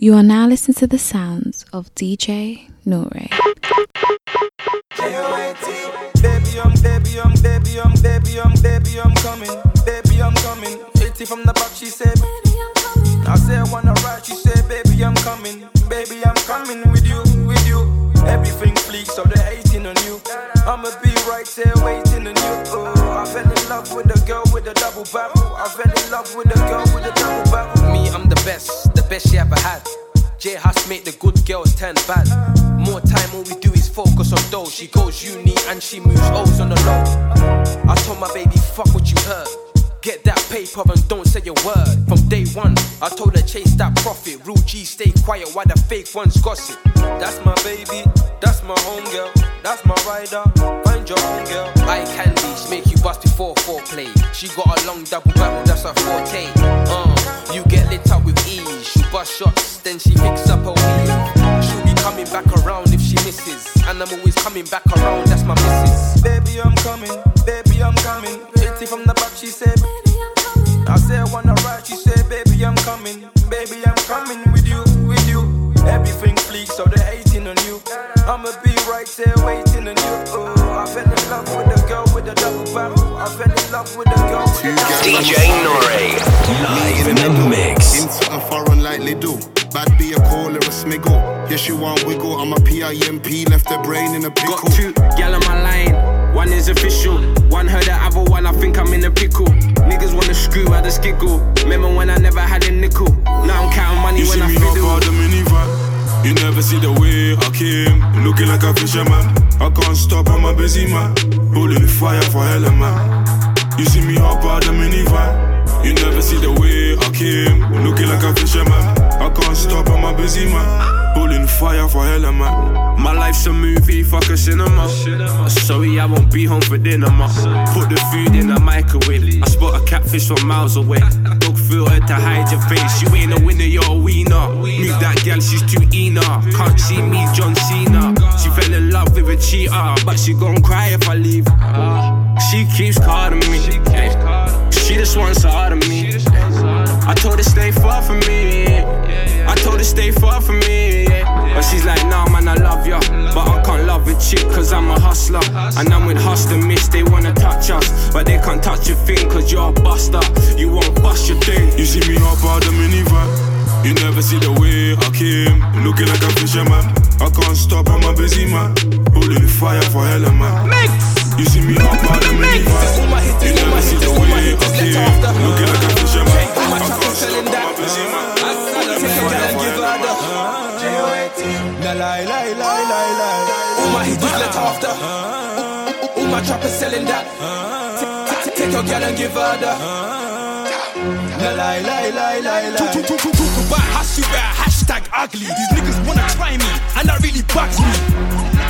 You are now listening to the sounds of DJ Nore. Baby, I'm, baby, I'm, baby, I'm, baby, I'm, baby, I'm coming. Baby, I'm coming. 80 from the back, she said, Baby, I'm coming. I said, I wanna ride, she said, Baby, I'm coming. Baby, I'm coming with you, with you. Everything fleeks, so they're hating on you. I'ma be right there waiting on you. Oh, I fell in love with a girl with a double barrel. I fell in love with a girl best, she ever had. J Hus make the good girls turn bad. More time, all we do is focus on dough. She goes uni and she moves O's on the low. I told my baby, fuck what you heard. Get that paper and don't say a word. From day one, I told her chase that profit. Real G, stay quiet while the fake ones gossip. That's my baby, that's my homegirl, that's my rider. Find your own girl. Eye candy, she make you bust before foreplay. She got a long double barrel, that's her forte. Uh, you get lit up with ease. She bust shots, then she picks up her weed. She'll be coming back around if she misses. And I'm always coming back around, that's my missus. Baby, I'm coming, baby, I'm coming. 80 from the back, she said, Baby, I'm coming. I said, I wanna ride, she said, Baby, I'm coming. Baby, I'm coming with you, with you. Everything fleeks, so they're hating on you. I'ma be right there waiting on you. Oh, I fell in love with a girl with a double barrel. I fell in love with a girl with a double DJ Nore, live in the mix. In something foreign like they do. Bad be a call or a smiggle. Yes, you want wiggle. I'm a PIMP, left the brain in a pickle. Got two gal on my line, one is official. One heard the other one, I think I'm in a pickle. Niggas wanna screw out the skiggle. Remember when I never had a nickel? Now I'm counting money You when see I me fiddle. hop out the minivan. You never see the way I came. Looking like a fisherman. I can't stop, I'm a busy man. Holding the fire for hella man. You see me up out the minivan. You never see the way I came. Looking like a fisherman. I can't stop, I'm a busy man. Pulling fire for hella man. My life's a movie, fuck a cinema. Sorry, I won't be home for dinner, ma. Put the food in the microwave. I spot a catfish from miles away. Dog filter to hide your face. You ain't a winner, you're a winner. Move that gal, she's too eager. Can't see me, John Cena. She fell in love with a cheater, but she gon' cry if I leave. She keeps calling me. She just wants out of me. I told her stay far from me. I told her stay far from me. But she's like, nah, man, I love ya. But I can't love a chick, cause I'm a hustler. And I'm with hustler miss, they wanna touch us. But they can't touch your thing, cause you're a buster. You won't bust your thing. You see me hop out the minivan. You never see the way I came. Looking like a fisherman. I can't stop, I'm a busy man. Holding fire for hella man. You see me hop out the minivan. You never see the way I came. Looking like a fisherman. I can't stop, I'm a busy man. Holding the fire for hella lie, lie, lie, lie, lie. All my hits is let after. All my trappers selling that. Take your girl and give her the. La lie, lie, lie, lie, lie. Talk, talk, talk, talk about hustle, better ugly. These niggas wanna try me, and that really bugs me.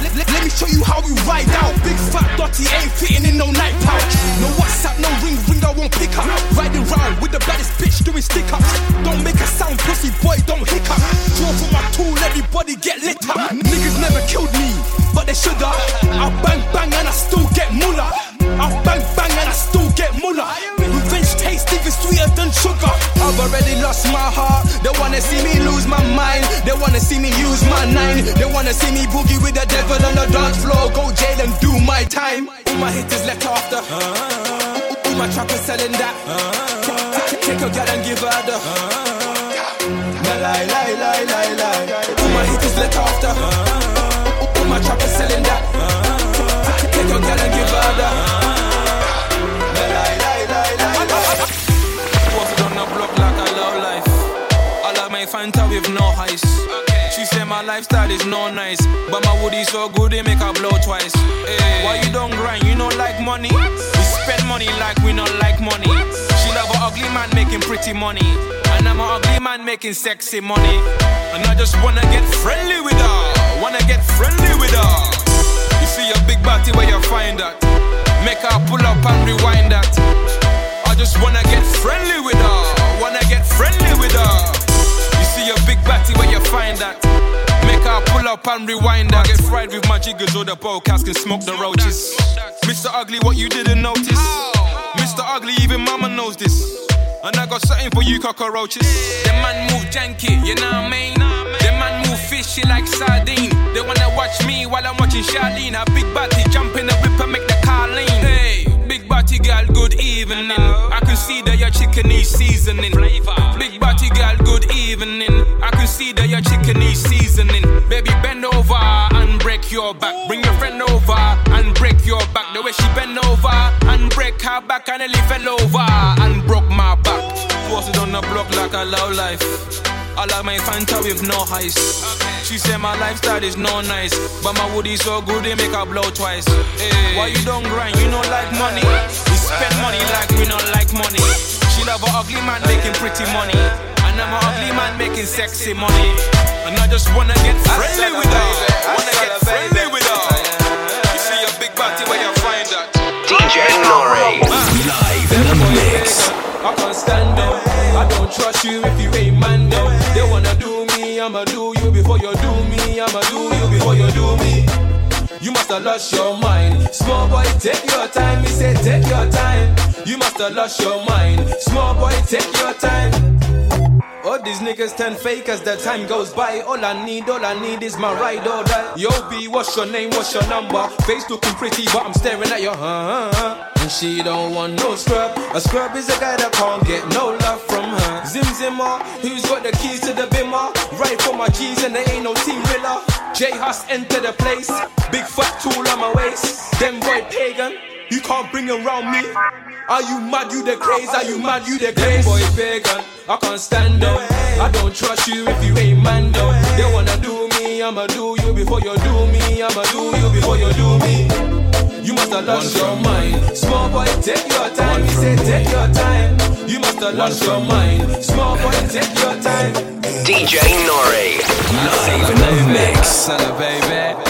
Let, let- let me show you how we ride out. Big fat dotty ain't fitting in no night pouch. No WhatsApp, no ring, ring I won't pick up. Riding round with the baddest bitch doing stick ups. Don't make a sound, pussy boy, don't hiccup. Draw from my tool, everybody get lit up. Niggas never killed me, but they shoulda. I bang bang and I still get mullah. I bang bang and I still I've already lost my heart. They wanna see me lose my mind. They wanna see me use my nine. They wanna see me boogie with the devil on the dance floor. Go jail and do my time. All my hitters left after. All my trappers selling that. Take a girl and give her the. La lie, lie, lie, lie, lie. All my hitters left after. All my trappers selling that. Lifestyle is no nice, but my woody so good they make her blow twice. Hey, why you don't grind? You don't like money. We spend money like we don't like money. She love an ugly man making pretty money, and I'm an ugly man making sexy money. And I just wanna get friendly with her, wanna get friendly with her. You see a big body where you find that. Make her pull up and rewind that. I just wanna get friendly with her. Wanna get up and rewind that. Get fried with my jiggers or the podcast can smoke the roaches. Mr. Ugly, what you didn't notice. Mr. Ugly, even mama knows this. And I got something for you cockroaches. The man move janky, you know what I mean? The man move fishy like sardine. They wanna watch me while I'm watching Charlene. Her big body jump in the whip and make the car lean. Hey, big body girl, good evening. I can see that your chicken is seasoning. Big body girl, good evening. I can see that your chicken needs seasoning. Baby, bend over and break your back. Bring your friend over and break your back. The way she bend over and break her back, and nearly fell over and broke my back. On the block like a low life. I like my Fanta with no ice. She said my lifestyle is no nice, but my woody so good they make her blow twice. Hey. Why you don't grind? You don't like money. We spend money like we don't like money. She love a ugly man making pretty money, and I'm an ugly man making sexy money. And I just wanna get friendly with her. Wanna get friendly with her. You see a big body where you find that. DJ Nore. I can't stand them. I don't trust you if you ain't man them. They wanna do me, I'ma do you before you do me. I'ma do you before you do me. You must have lost your mind. Small boy, take your time. Me say, take your time. You must have lost your mind. Small boy, take your time. All these niggas turn fake as the time goes by. All I need, all I need is my ride or die. Yo, B, what's your name? What's your number? Face looking pretty, but I'm staring at your huh. And she don't want no scrub. A scrub is a guy that can't get no love from her. Zim Zimmer, who's got the keys to the bimmer? Right for my G's and there ain't no team riller. J Hus enter the place. Big fat tool on my waist. Them boy Paigon. You can't bring around me. Are you mad? You the craze? Are you mad? You the craze? boy Paigon, I can't stand them. I don't trust you if you ain't man though. They wanna do me, I'ma do you before you do me. I'ma do you before you do me. You must have lost your mind. Small boy, take your time. He said, take your time. You must have lost your mind. Small boy, take your time. DJ Nore. Live in the mix. Baby.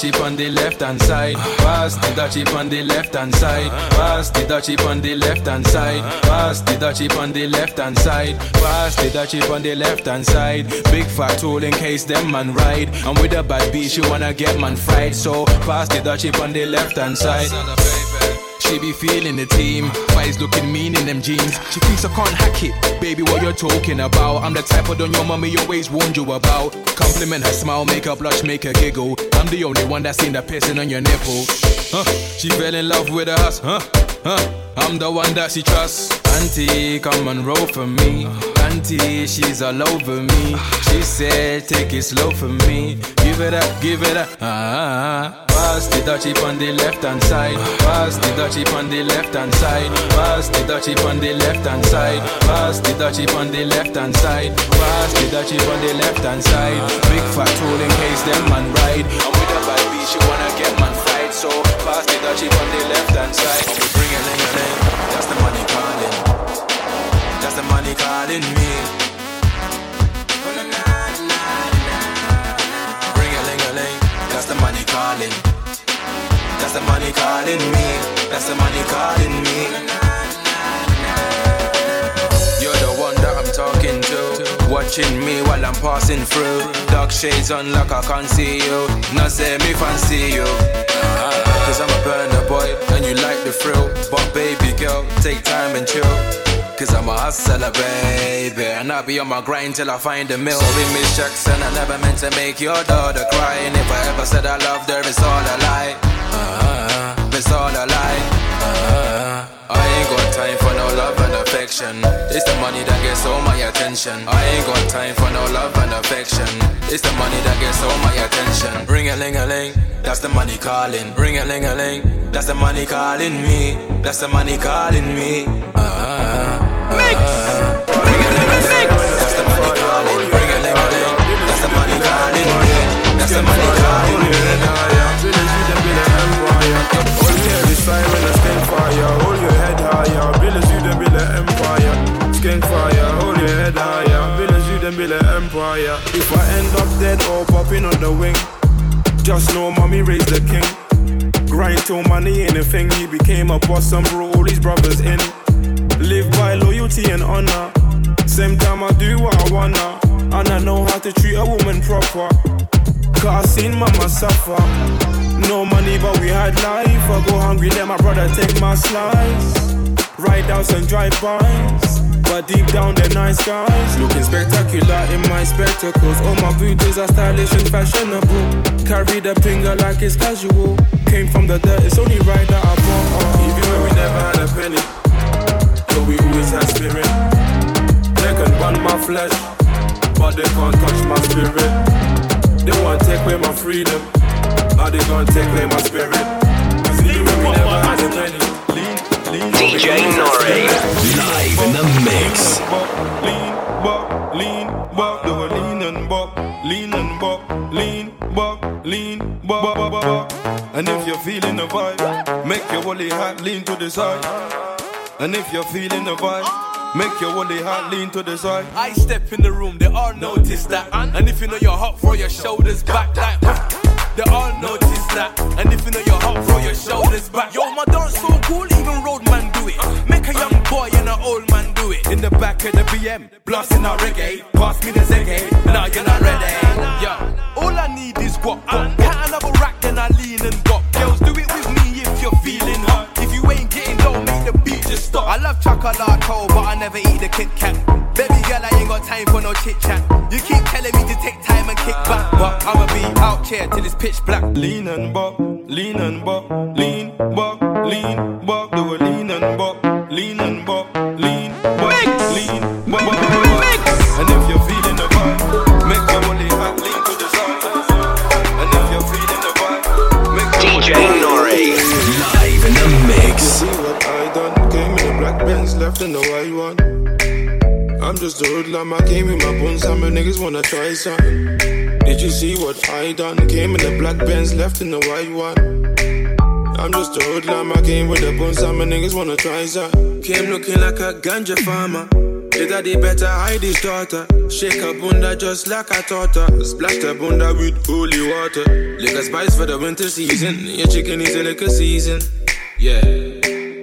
Dutchie on the left hand side. Pass the dutchie on the left hand side. Pass the dutchie on the left hand side. Pass the dutchie on the left hand side. Pass the dutchie on the left hand side. Big fat tool in case them man ride. And with a bad beat, she wanna get man fried. So pass the dutchie on the left hand side. She be feeling the team, eyes looking mean in them jeans. She thinks I can't hack it, baby. What you're talking about? I'm the type of don your mommy always warned you about. Compliment her smile, make her blush, make her giggle. I'm the only one that's seen the piercing on your nipple. Huh? She fell in love with us, huh? Huh? I'm the one that she trusts. Auntie, come and roll for me. Auntie, she's all over me. She said, take it slow for me. Give it up, give it up. Ah, pass the dutchie on the left hand side. Pass the dutchie on the left hand side. Pass the dutchie on the left hand side. Pass the dutchie on the left hand side. Pass the dutchie on the left hand side. Big fat tool in case them man ride. I'm with a bitch, she wanna get man fried. So pass the dutchie on the left hand side. We bring a ling a ling. The money calling me. Bring a ling a ling. That's the money calling. That's the money calling me. That's the money calling me. You're the one that I'm talking to. Watching me while I'm passing through. Dark shades on like I can't see you. Not say me fancy you. Uh, Cause I'm a burner boy and you like the thrill. But baby girl, take time and chill. Cause I'm a hustler, baby. And I'll be on my grind till I find a mill. Sorry, Miss Jackson, I never meant to make your daughter cry. And if I ever said I loved her, it's all a lie. Uh, it's all a lie. Uh, I ain't got time for no love and affection. It's the money that gets all my attention. I ain't got time for no love and affection. It's the money that gets all my attention. Ring a ling a ling, that's the money calling. Ring a ling a ling, that's the money calling me. That's the money calling me. Uh, Mix. If I end up dead or popping on the wing, just know mommy raised the king. Grind till money ain't a thing. He became a boss and brought all these brothers in. Loyalty and honor. Same time I do what I wanna. And I know how to treat a woman proper. Cause I seen mama suffer. No money, but we had life. I go hungry, let my brother take my slice. Ride outs and drive-bys. But deep down they're nice guys Looking spectacular in my spectacles All my booties are stylish and fashionable Carry the finger like it's casual Came from the dirt, it's only right that I bought Even when we never had a penny But we always had spirit They can burn my flesh But they can't touch my spirit They want to take away my freedom How they gonna take away my spirit Cause even when we never had a penny DJ Nore. Live in the mix. Lean back, lean back, do a lean and back, lean and back, lean back, lean back, back, back, And if you're feeling the vibe, make your woolly hat lean to the side. And if you're feeling the vibe, Make your woolly heart lean to the side. I step in the room, they all notice that. And if you know you're hot, throw your shoulders back like. They all notice that. And if you know you're hot, throw your shoulders back. Yo, my dance so cool, even road man do it. Make a young boy and an old man do it. In the back of the BM, blasting out reggae. Pass me the Zegay, now you're not ready. Yo, all I need is guap. Get another rack, then I lean and bop. Girls, do it with me if you're feeling hot. If you ain't getting low, the beat just stop. I love chocolate, but I never eat the Kit Kat. Baby girl, I ain't got time for no chit chat. You keep telling me to take time and kick back, but I'ma be out here till it's pitch black. Lean and bop, lean and bop, lean, bop, lean, In the white one. I'm just a hoodlum, I came with my buns, some niggas wanna try something. Did you see what I done? Came in the black Benz, left in the white one. I'm just a hoodlum, I came with the buns, some niggas wanna try something. Came looking like a ganja farmer. The daddy better hide his daughter. Shake a bunda just like taught her. Splash the bunda with holy water. Liquor spice for the winter season. Your chicken is a liquor season. Yeah.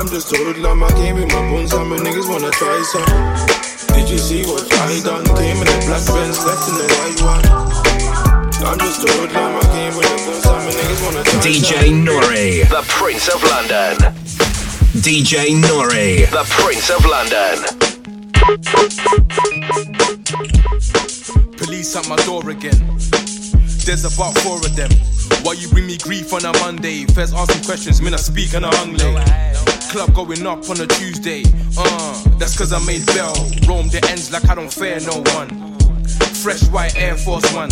I'm just a hoodlum, I came with my bones, some niggas wanna try some. Did you see what I done? Came in a black Benz, left in the white one. I'm just a hoodlum, I came with a bones, some niggas wanna try DJ some. Nore, the Prince of London. DJ Nore, the Prince of London. Police at my door again. There's about four of them. Why you bring me grief on a Monday? Feds asking questions, me not speak on a hung Club going up on a Tuesday. Uh, that's cause I made bell. Roam the ends like I don't fear no one. Fresh white Air Force One.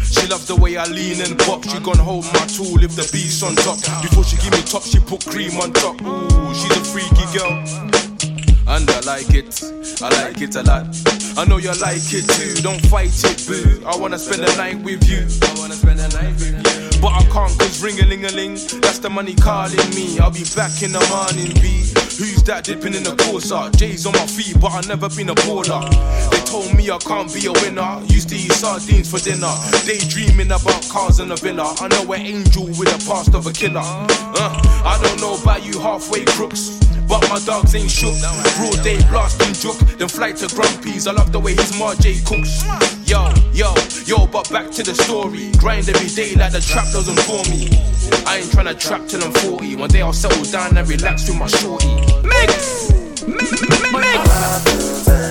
She loves the way I lean and pop. She gon' hold my tool if the beat's on top. Before she give me top, she put cream on top. Ooh, she's a freaky girl and I like it. I like it a lot. I know you like it too. Don't fight it, boo. I wanna spend the night with you. I wanna spend the night with you. But I can't cause ring a ling a ling. That's the money calling me. I'll be back in the morning, B. Who's that dipping in the Corsa? J's on my feet, but I never been a baller. They told me I can't be a winner. Used to eat sardines for dinner. Daydreaming about cars and a villa. I know an angel with a past of a killer. Uh, I don't know about you halfway crooks. But my dogs ain't shook. Broad day blasting juke. Then flight to Grumpy's. I love the way his Marjay cooks. Yo, yo, yo, but back to the story. Grind every day like the trap doesn't for me. I ain't tryna trap till I'm 40. One day I'll settle down and relax with my shorty. Mix! Mix! Even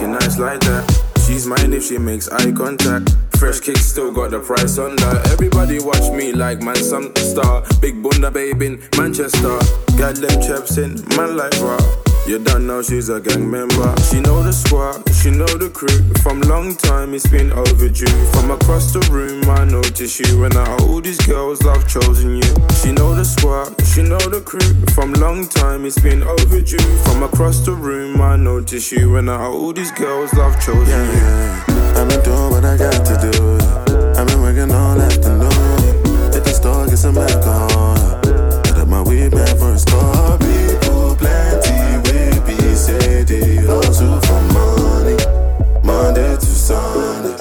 looking nice like that. She's mine if she makes eye contact. Fresh kicks still got the price on that. Everybody watch me like man some star. Big bunda babe in Manchester. Got them chaps in man like raw. You don't know she's a gang member. She know the squad, she know the crew. From long time it's been overdue. From across the room I notice you. And all these girls love chosen you. She know the squad, she know the crew. From long time it's been overdue. From across the room I notice you. And all these girls love chosen yeah, you. Yeah. I've been doing what I got to do. I've been working all afternoon. Hit the store, get some alcohol. Hit up my weed man for a store. Hustle for money. Monday to Sunday.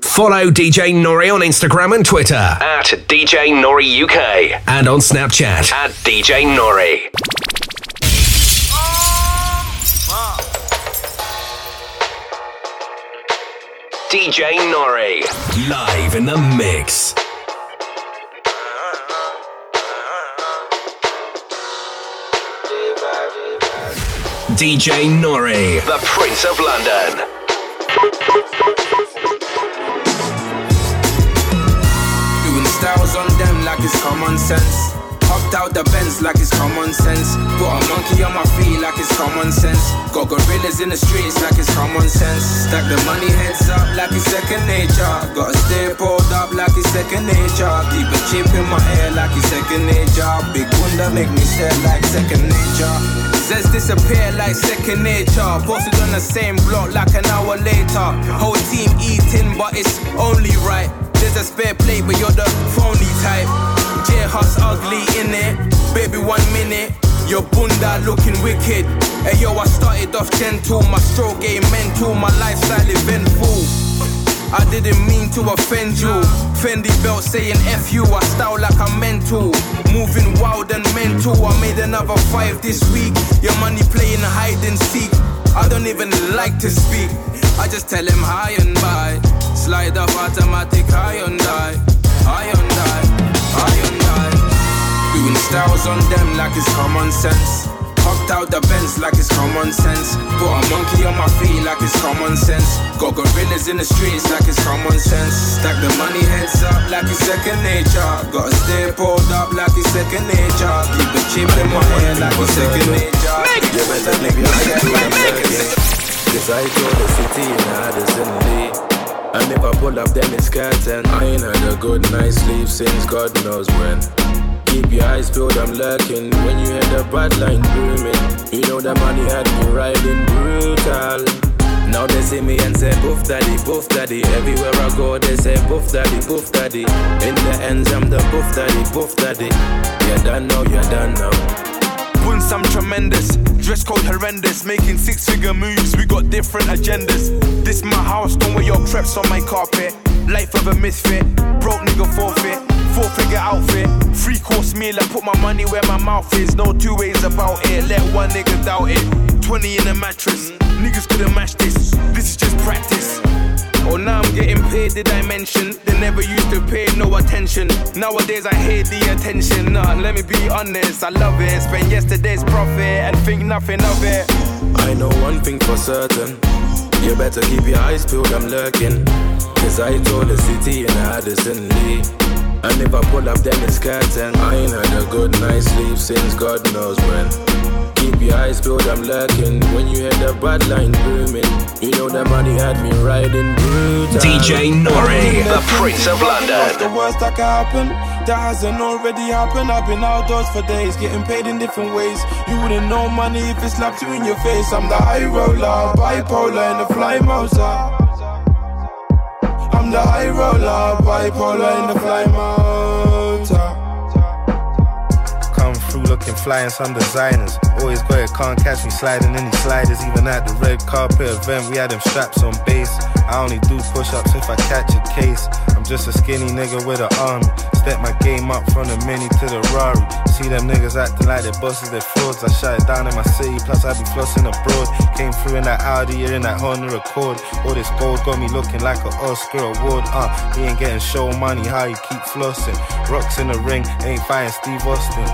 Follow DJ Nore on Instagram and Twitter at DJ Nore UK and on Snapchat at DJ Nore. DJ Nore live in the mix. DJ Nore, the Prince of London. Doing styles on them like it's common sense. Hopped out the Benz like it's common sense. Put a monkey on my feet like it's common sense. Got gorillas in the streets like it's common sense. Stack the money heads up like it's second nature. Gotta stay pulled up like it's second nature. Keep a chip in my ear like it's second nature. Big wonder make me stare like second nature. Disappear like second nature. Posted on the same block like an hour later. Whole team eating, but it's only right. There's a spare plate, but you're the phony type. J Hus ugly in it. Baby, one minute. Your bunda looking wicked. Hey yo, I started off gentle. My stroke game mental. My lifestyle eventful. I didn't mean to offend you. Fendi belt saying F you. I style like I'm mental. Moving wild and mental. I made another five this week. Your money playing hide and seek. I don't even like to speak. I just tell him hi and bye. Slide up automatic Hyundai. Hyundai. Hyundai. Doing styles on them like it's common sense. Hopped out the Benz like it's common sense. Put a monkey on my feet like it's common sense. Got gorillas in the streets like it's common sense. Stack the money heads up like it's second nature. Gotta stay pulled up like it's second nature. Keep the chip in my hair like it's second nature. You better make me Cause I go the city in Addison Lee. And if I pull up, then it's curtain. I ain't had a good night's sleep since God knows when. Keep your eyes peeled, I'm lurking. When you hear the bad line booming, you know the money had me riding brutal. Now they see me and say, Bouff daddy, bouff daddy. Everywhere I go, they say, Bouff daddy, bouff daddy. In the ends, I'm the bouff daddy, bouff daddy. You done now, you're done now. Once I'm tremendous, dress code horrendous, making six figure moves, we got different agendas. This my house, don't wear your creps on my carpet. Life of a misfit, broke nigga forfeit, four figure outfit, three course meal. I put my money where my mouth is, no two ways about it. Let one nigga doubt it. 20 in a mattress, niggas couldn't match this. This is just practice. Oh, now I'm getting paid, did I mention? They never used to pay no attention. Nowadays I hate the attention. Nah, let me be honest, I love it. Spend yesterday's profit and think nothing of it. I know one thing for certain. You better keep your eyes peeled, I'm lurking. Cause I told the city in Addison Lee. And if I pull up, then it's curtain. I ain't had a good night's sleep since God knows when. Keep your eyes peeled, I'm lurking. When you hear the bad line booming, you know the money had me riding brutal. DJ Nore, the Prince of What's London. the worst that can happen? That hasn't already happened. I've been outdoors for days, getting paid in different ways. You wouldn't know money if it slapped you in your face. I'm the high roller, bipolar in the fly motor. I'm the high roller, bipolar in the fly motor. Come through looking fly in some designers. Always got it, can't catch me sliding any sliders. Even at the red carpet event, we had them straps on base. I only do push ups if I catch a case. Just a skinny nigga with an army. Step my game up from the mini to the Rari. See them niggas acting like they bosses, they frauds. I shut it down in my city, plus I be flossing abroad. Came through in that Audi, yeah, in that Honda Accord. All this gold got me looking like an Oscar award. Uh, he ain't getting show money, how you keep flossing. Rocks in the ring, ain't fighting Steve Austin.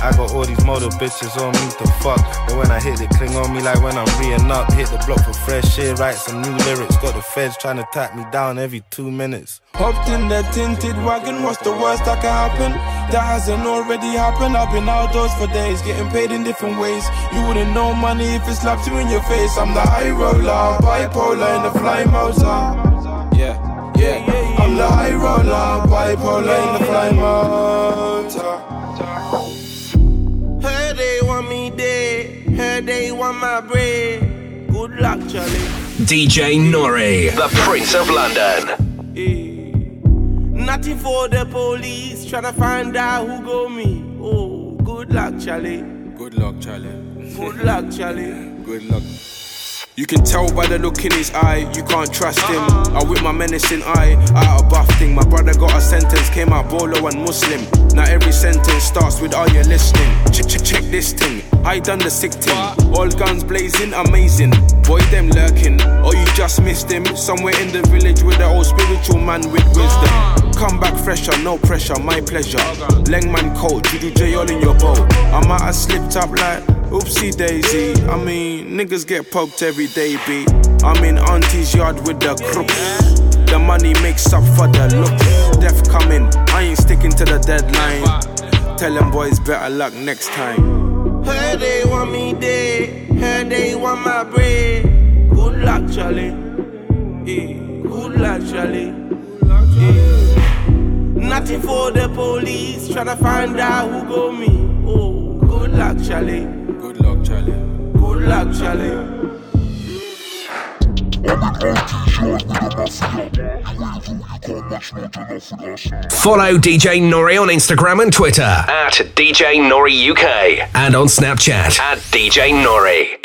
I got all these model bitches on me to fuck. But when I hit it, cling on me like when I'm reeing up. Hit the block for fresh shit, write some new lyrics. Got the feds trying to tap me down every two minutes. Hopped in the tinted wagon, what's the worst that can happen? That hasn't already happened. I've been outdoors for days, getting paid in different ways. You wouldn't know money if it slapped you in your face. I'm the high roller, bipolar in the fly motor. Yeah, yeah, yeah. I'm the high roller, bipolar in the fly motor. Heard they want me dead. Heard they want my bread. Good luck Chale. DJ Nore, the Prince of London. Nothing for the police, tryna find out who go me. Oh, good luck, Chale. Good luck, Chale. Good luck, Chale. Good luck. You can tell by the look in his eye, you can't trust him. I whip my menacing eye, out of buffing. My brother got a sentence, came out bolo and Muslim. Now every sentence starts with are you listening? Check, check, check this thing. I done the sick thing. All guns blazing, amazing. Boy, them lurking. Or you just missed him. Somewhere in the village with the old spiritual man with wisdom. Come back fresher, no pressure, my pleasure. Lengman coach, you J all in your boat. I might have slipped up like oopsie daisy. I mean, niggas get poked every day, B. I'm in auntie's yard with the crooks. The money makes up for the look. Death coming, I ain't sticking to the deadline. Tell them boys better luck next time. Heard they want me dead. Heard they want my bread. Good luck, Chale. Yeah. Good luck, Chale. Yeah. Nothing for the police. Tryna find out who go me. Oh, good luck, Chale. Good luck, Chale. Good luck, Chale. Follow DJ Nore on Instagram and Twitter at DJ Nore UK and on Snapchat at DJ Nore.